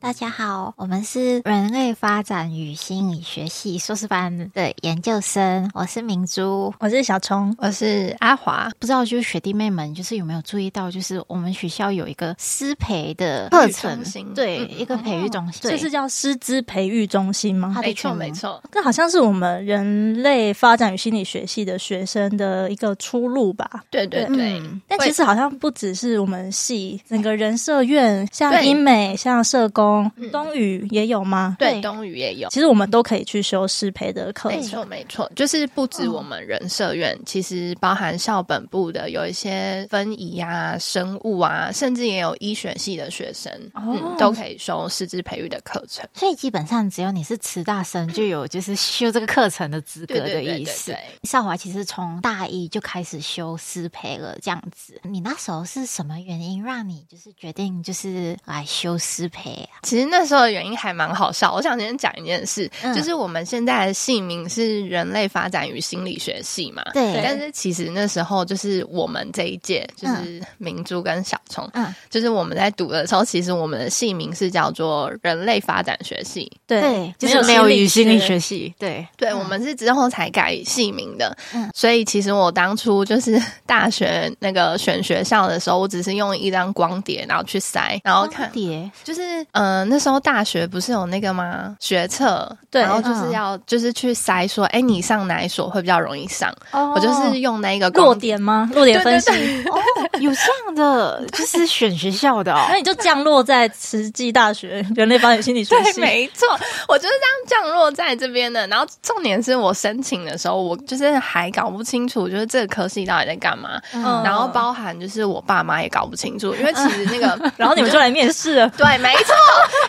大家好，们是人类发展与心理学系硕士班的研究生。我是明珠，我是小聪，我是阿华。不知道就是学弟妹们，就是有没有注意到，就是我们学校有一个师培的课程，对，嗯、一个培育中心，这是叫师资培育中心吗？没错，没错。这好像是我们人类发展与心理学系的学生的一个出路吧？对对对。嗯、但其实好像不只是我们系，整个人社院，像英美，像社工。东语也有吗？对，东语也有。其实我们都可以去修师培的课程。没错，没错，就是不止我们人社院，哦、其实包含校本部的有一些分仪啊、生物啊，甚至也有医学系的学生，哦、嗯，都可以修师资培育的课程。所以基本上只要你是慈大生，就有就是修这个课程的资格的意思。少华其实从大一就开始修师培了，这样子。你那时候是什么原因让你就是决定就是来修师培啊？其实那时候的原因还蛮好笑。我想先讲一件事，嗯、就是我们现在的姓名是人类发展与心理学系嘛。对。但是其实那时候就是我们这一届，就是明珠跟小虫，嗯，就是我们在读的时候，其实我们的姓名是叫做人类发展学系。对，就是没有与心理学系。对，对，我们是之后才改姓名的。嗯。所以其实我当初就是 大学那个选学校的时候，我只是用一张光碟，然后去塞，然后看碟，就是嗯。那时候大学不是有那个吗？学测，对，然后就是要、嗯、就是去筛说，哎，你上哪一所会比较容易上？哦、我就是用那个弱点吗？弱点分析，哦，有这样的，就是选学校的哦。那你就降落在慈济大学人类发展心理学系，没错，我就是这样降落在这边的。然后重点是我申请的时候，我就是还搞不清楚，就是这个科系到底在干嘛。嗯、然后包含就是我爸妈也搞不清楚，因为其实那个，然后你们就来面试了，对，没错。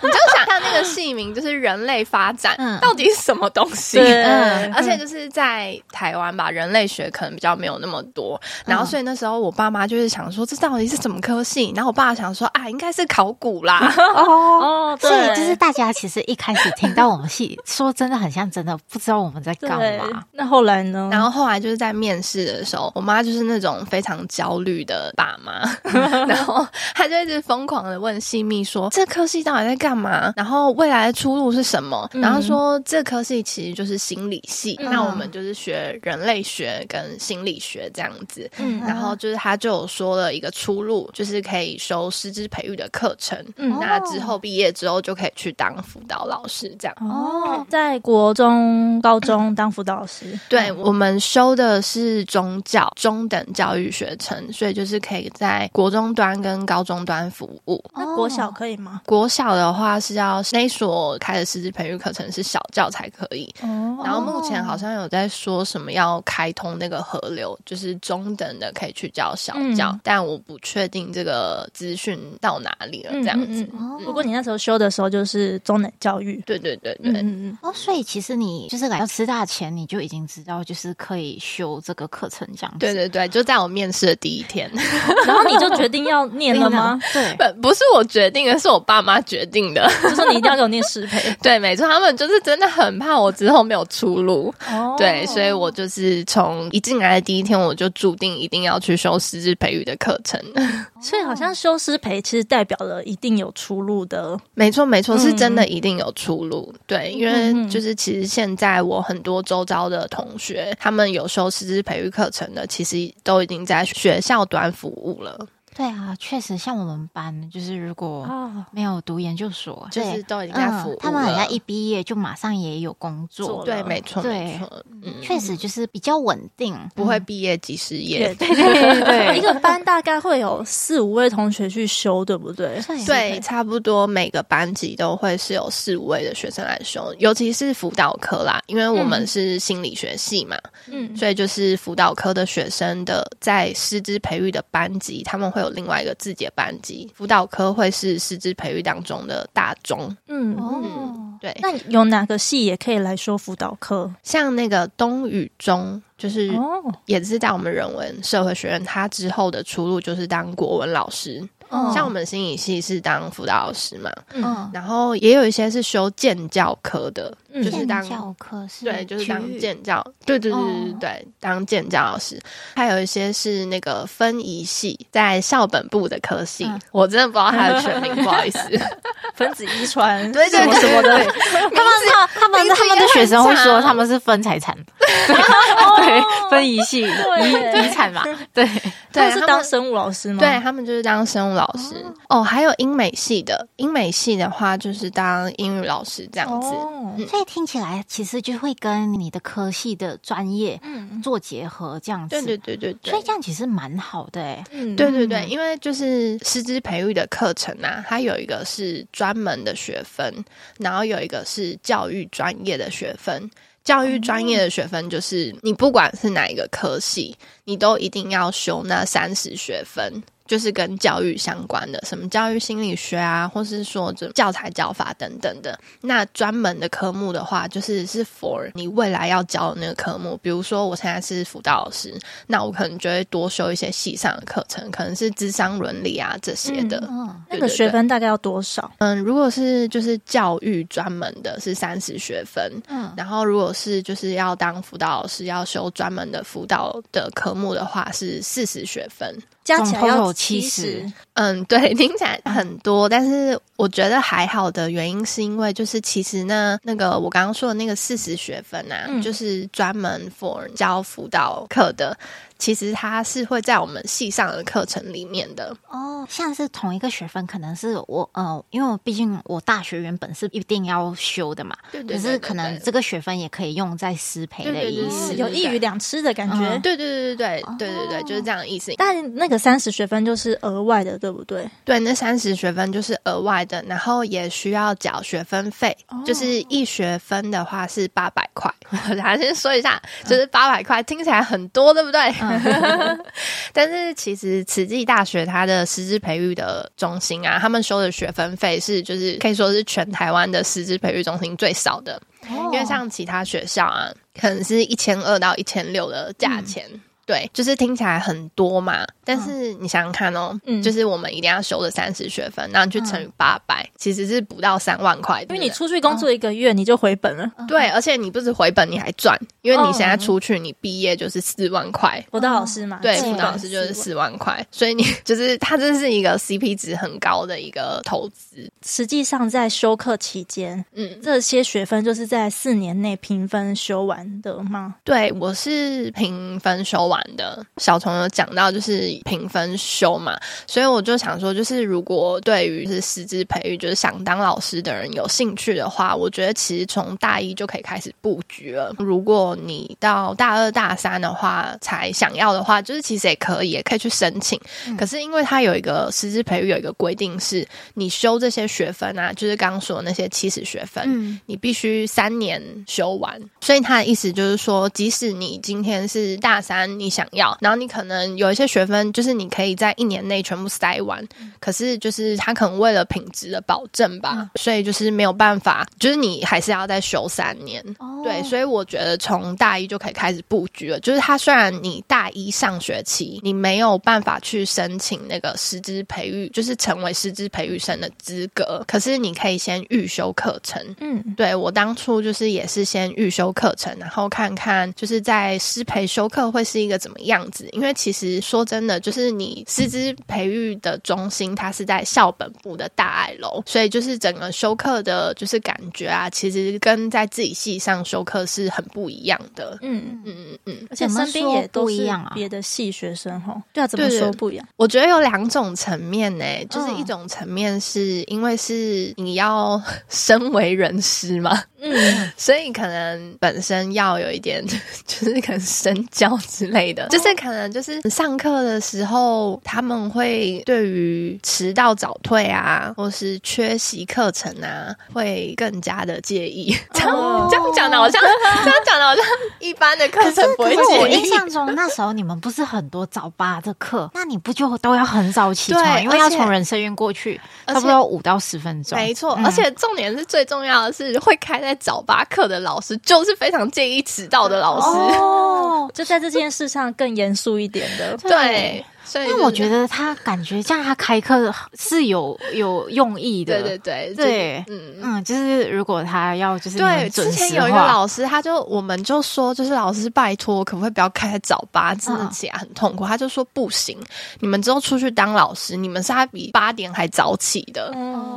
你就想看那个姓名，就是人类发展，嗯、到底是什么东西？嗯，而且就是在台湾吧，人类学可能比较没有那么多。然后，所以那时候我爸妈就是想说，这到底是什么科系？然后我爸想说，啊，应该是考古啦。哦，所以就是大家其实一开始听到我们系，说真的很像真的，不知道我们在干嘛。那后来呢？然后后来就是在面试的时候，我妈就是那种非常焦虑的爸妈，然后她就一直疯狂的问系秘说，这科系到底在干嘛？然后未来的出路是什么？嗯、然后说这科系其实就是心理系，嗯、那我们就是学人类学跟心理学这样子。嗯，然后就是他就有说了一个出路，就是可以修师资培育的课程。嗯，那之后毕业之后就可以去当辅导老师这样。哦，在国中、高中当辅导老师。嗯、对，我们修的是中教中等教育学程，所以就是可以在国中端跟高中端服务。那国小可以吗？国小的话是要那所开的师资培育课程是小教才可以。哦。然后目前好像有在说什么要开通那个河流，就是中等的可以去教小教，嗯、但我不确定这个资讯到哪里了。这样子。嗯嗯嗯、不过你那时候修的时候就是中等教育。对对对对。嗯嗯。哦，所以其实你就是来到师大前，你就已经知道就是可以修这个课程这样子。对对对，就在我面试的第一天，然后你就决定要念了吗？对，不不是我决定的，是我爸妈决定的，就说你一定要给我念师培。对，没错，他们就是真的很怕我之后没有出路。哦。对，所以我就是从一进来的第一天，我就注定一定要去修师资培育的课程。所以好像修师培其实代表了一定有出路的。没错，没错，是真的一定有出路。嗯、对，因为就是其实现在我很多周遭的同学，他们有修师资培育课程的，其实都已经在学校端服务了。对啊，确实像我们班，就是如果没有读研究所，哦、就是都已经在服务、嗯、他们好像一毕业就马上也有工作。对，没错，对没错，嗯，确实就是比较稳定，不会毕业即失业。对对对对，一个班大概会有四五位同学去修，对不对？对，差不多每个班级都会是有四五位的学生来修，尤其是辅导科啦，因为我们是心理学系嘛，嗯，所以就是辅导科的学生的在师资培育的班级，他们会有另外一个自己的班级，辅导科会是师资培育当中的大宗。嗯哦，对。那有哪个系也可以来说辅导科？像那个东语中，就是也是在我们人文社会学院，他之后的出路就是当国文老师。嗯，像我们心理系是当辅导老师嘛，嗯，然后也有一些是修建教科的。就是当教科是对，就是当建教，对对对对对，当建教老师。还有一些是那个分仪系，在校本部的科系，我真的不知道他的全名，不好意思。分子遗传，对对对，什么的。他们他他们他们的学生会说他们是分财产，对，分仪系遗遗产嘛，对，对，是当生物老师吗？对他们就是当生物老师。哦，还有英美系的，英美系的话就是当英语老师这样子。所以听起来其实就会跟你的科系的专业嗯做结合这样子。对对对对对。所以这样其实蛮好的哎。嗯，对对对，因为就是师资培育的课程啊，它有一个是专门的学分，然后有一个是教育专业的学分。教育专业的学分就是你不管是哪一个科系，你都一定要修那三十学分。就是跟教育相关的，什么教育心理学啊，或是说这教材教法等等的。那专门的科目的话，就是是 for 你未来要教的那个科目。比如说，我现在是辅导老师，那我可能就会多修一些系上的课程，可能是智商伦理啊这些的。嗯，对对对，那个学分大概要多少？嗯，如果是就是教育专门的，是三十学分。嗯，然后如果是就是要当辅导老师，要修专门的辅导的科目的话，是四十学分。加起来要七十，嗯，对，听起来很多，但是我觉得还好的原因是因为，就是其实呢，那个我刚刚说的那个四十学分啊，嗯、就是专门 for 教辅导课的。其实它是会在我们系上的课程里面的哦，像是同一个学分，可能是我呃，因为我毕竟我大学原本是一定要修的嘛，对对，可是可能这个学分也可以用在师培的意思，有一鱼两吃的感觉。对对对对对对对对，就是这样的意思。但那个三十学分就是额外的，对不对？对，那三十学分就是额外的，然后也需要缴学分费，就是一学分的话是八百块。我来先说一下，就是八百块，听起来很多，对不对？但是其实慈济大学它的师资培育的中心啊，他们收的学分费是就是可以说是全台湾的师资培育中心最少的，因为像其他学校啊，可能是一千二到一千六的价钱。对，就是听起来很多嘛，但是你想想看哦，嗯，就是我们一定要修的三十学分，那你去乘以八百，嗯，其实是不到三万块，因为你出去工作一个月你就回本了。哦，对，而且你不止回本，你还赚，因为你现在出去，你毕业就是四万块，辅导老师嘛，对，辅导老师就是四万块，所以你就是它这是一个 CP 值很高的一个投资。实际上在修课期间，嗯，这些学分就是在四年内平分修完的吗？对，我是平分修完。的小虫有讲到，就是评分修嘛，所以我就想说，就是如果对于是师资培育，就是想当老师的人有兴趣的话，我觉得其实从大一就可以开始布局了。如果你到大二大三的话才想要的话，就是其实也可以，也可以去申请。嗯、可是因为它有一个师资培育有一个规定，是你修这些学分啊，就是刚刚说的那些七十学分，嗯、你必须三年修完。所以他的意思就是说，即使你今天是大三，你想要，然后你可能有一些学分，就是你可以在一年内全部塞完，嗯、可是就是他可能为了品质的保证吧，嗯、所以就是没有办法，就是你还是要再修三年。哦、对，所以我觉得从大一就可以开始布局了。就是他虽然你大一上学期你没有办法去申请那个师资培育，就是成为师资培育生的资格，可是你可以先预修课程。嗯，对，我当初就是也是先预修课程，然后看看就是在师培修课会是一个。怎么样子？因为其实说真的，就是你师资培育的中心，它是在校本部的大爱楼，所以就是整个修课的，就是感觉啊，其实跟在自己系上修课是很不一样的。嗯嗯嗯嗯，而且身边也都一样啊，别的系学生哈，对啊，怎么说不一样？我觉得有两种层面呢、欸，就是一种层面是因为是你要 身为人师嘛，嗯，所以可能本身要有一点，就是可能身教之类的。就是可能就是上课的时候，他们会对于迟到早退啊，或是缺席课程啊，会更加的介意。这样、oh. 这样讲的好像，这样讲的好像一般的课程不会介意。我印象中那时候你们不是很多早八的课，那你不就都要很早起床？因为要从人生院过去，差不多五到十分钟。没错，嗯、而且重点是最重要的是，会开在早八课的老师，就是非常介意迟到的老师。哦，oh. 就在这件事上。更严肃一点的，对。所以因为我觉得他感觉这样，他开课是有有用意的。对对对对，嗯嗯，就是如果他要就是对，之前有一个老师，他就我们就说，就是老师拜托，可不可以不要开早八，真的起来很痛苦。他就说不行，你们之后出去当老师，你们是他比八点还早起的。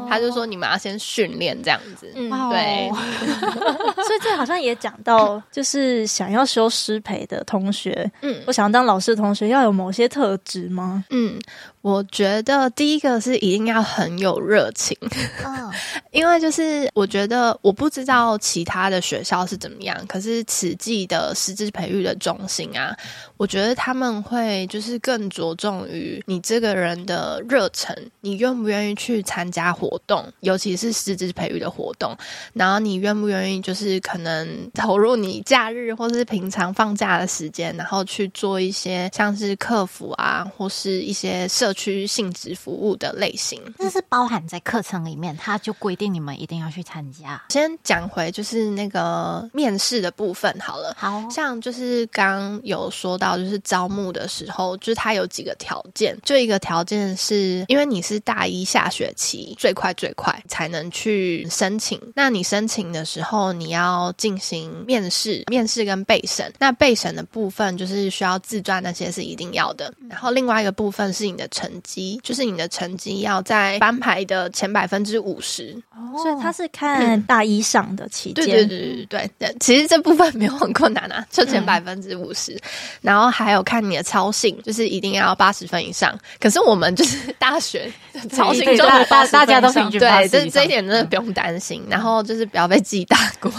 他就说你们要先训练这样子。嗯，对。所以这好像也讲到，就是想要修师培的同学，嗯，我想要当老师的同学要有某些特质吗？嗯。我觉得第一个是一定要很有热情，嗯，因为就是我觉得我不知道其他的学校是怎么样，可是慈济的师资培育的中心啊，我觉得他们会就是更着重于你这个人的热忱，你愿不愿意去参加活动，尤其是师资培育的活动，然后你愿不愿意就是可能投入你假日或是平常放假的时间，然后去做一些像是客服啊，或是一些社社区性质服务的类型，这是包含在课程里面，他就规定你们一定要去参加。先讲回就是那个面试的部分好了，好像就是刚有说到，就是招募的时候，就是它有几个条件，就一个条件是因为你是大一下学期，最快最快才能去申请。那你申请的时候，你要进行面试，面试跟备审。那备审的部分就是需要自传，那些是一定要的。然后另外一个部分是你的。成绩就是你的成绩要在班排的前百分之五十，所以他是看大一上的期间。对对对对对对，其实这部分没有很困难啊，就前百分之五十。嗯、然后还有看你的操性，就是一定要八十分以上。可是我们就是大学操性就大大家都平均对，这这一点真的不用担心。然后就是不要被记大过，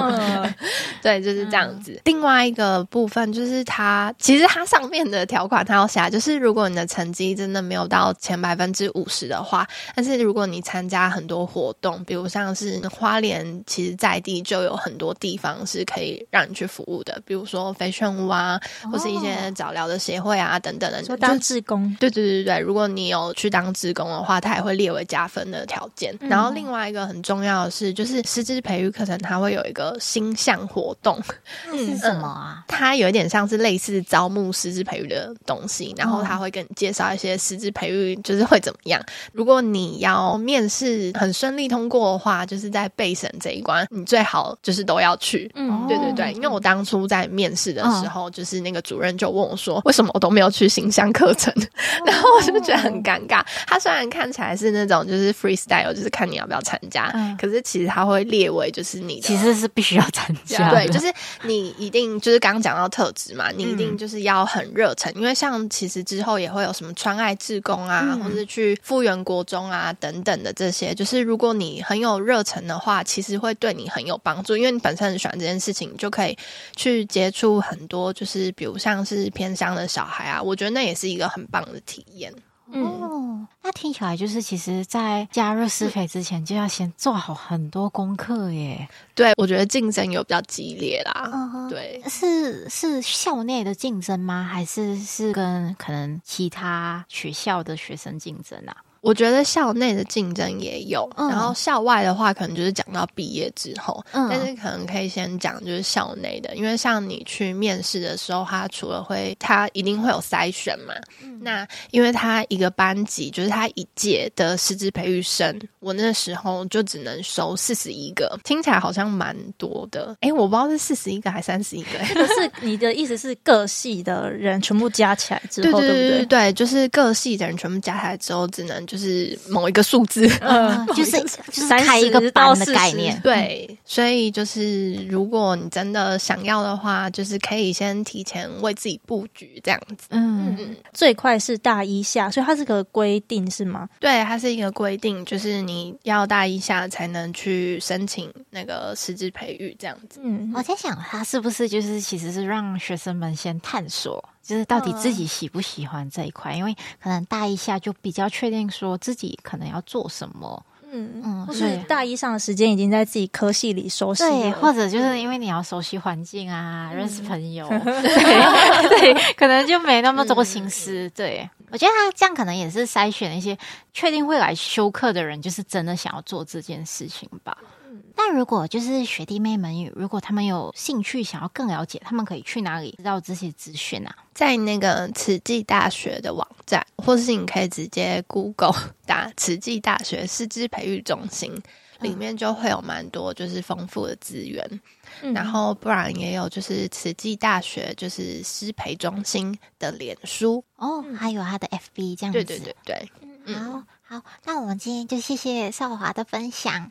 嗯、对，就是这样子。嗯、另外一个部分就是他其实他上面的条款他要写，就是如果你的成绩。真的没有到前百分之五十的话，但是如果你参加很多活动，比如像是花莲，其实在地就有很多地方是可以让你去服务的，比如说飞旋屋啊，或是一些早疗的协会啊等等的。就当志工，对对对对，如果你有去当志工的话，它也会列为加分的条件。嗯、然后另外一个很重要的是，就是师资培育课程，它会有一个星象活动，嗯，是什么啊？它有一点像是类似招募师资培育的东西，然后它会跟你介绍一些。师资培育就是会怎么样？如果你要面试很顺利通过的话，就是在备审这一关，你最好就是都要去。嗯，对对对，因为我当初在面试的时候，就是那个主任就问我说：“为什么我都没有去形象课程？” 然后我就觉得很尴尬。他虽然看起来是那种就是 freestyle，就是看你要不要参加，可是其实他会列为就是你其实是必须要参加。对，就是你一定就是刚刚讲到特质嘛，你一定就是要很热忱，因为像其实之后也会有什么川爱志工啊，嗯、或者去复原国中啊等等的这些，就是如果你很有热忱的话，其实会对你很有帮助，因为你本身很喜欢这件事情，你就可以去接触很多，就是比如像是偏乡的小孩啊，我觉得那也是一个很棒的体验。嗯、哦，那听起来就是，其实，在加入师培之前，就要先做好很多功课耶。对，我觉得竞争有比较激烈啦。嗯、对，是是校内的竞争吗？还是是跟可能其他学校的学生竞争啊？我觉得校内的竞争也有，嗯、然后校外的话，可能就是讲到毕业之后，嗯、但是可能可以先讲就是校内的，因为像你去面试的时候，他除了会，他一定会有筛选嘛。嗯、那因为他一个班级就是他一届的师资培育生，我那时候就只能收四十一个，听起来好像蛮多的。哎，我不知道是四十一个还是三十一个。不是你的意思是各系的人全部加起来之后，对对对，对不对？对，就是各系的人全部加起来之后，只能。就是某一个数字，嗯，就是就是开一个班的概念，对，所以就是如果你真的想要的话，就是可以先提前为自己布局这样子，嗯，嗯，最快是大一下，所以它是个规定是吗？对，它是一个规定，就是你要大一下才能去申请那个师资培育这样子。嗯，我在想，它是不是就是其实是让学生们先探索。就是到底自己喜不喜欢这一块，嗯、因为可能大一下就比较确定说自己可能要做什么，嗯嗯，或是大一上的时间已经在自己科系里熟悉，对，或者就是因为你要熟悉环境啊，嗯、认识朋友，对，对，可能就没那么多心思。嗯、对，我觉得他这样可能也是筛选一些确定会来修课的人，就是真的想要做这件事情吧。那如果就是学弟妹们，如果他们有兴趣想要更了解，他们可以去哪里知道这些资讯啊？在那个慈济大学的网站，或是你可以直接 Google 打慈济大学师资培育中心，里面就会有蛮多就是丰富的资源。嗯、然后不然也有就是慈济大学就是师培中心的脸书哦，还有他的 FB 这样子。对对对对，嗯、好好，那我们今天就谢谢少华的分享。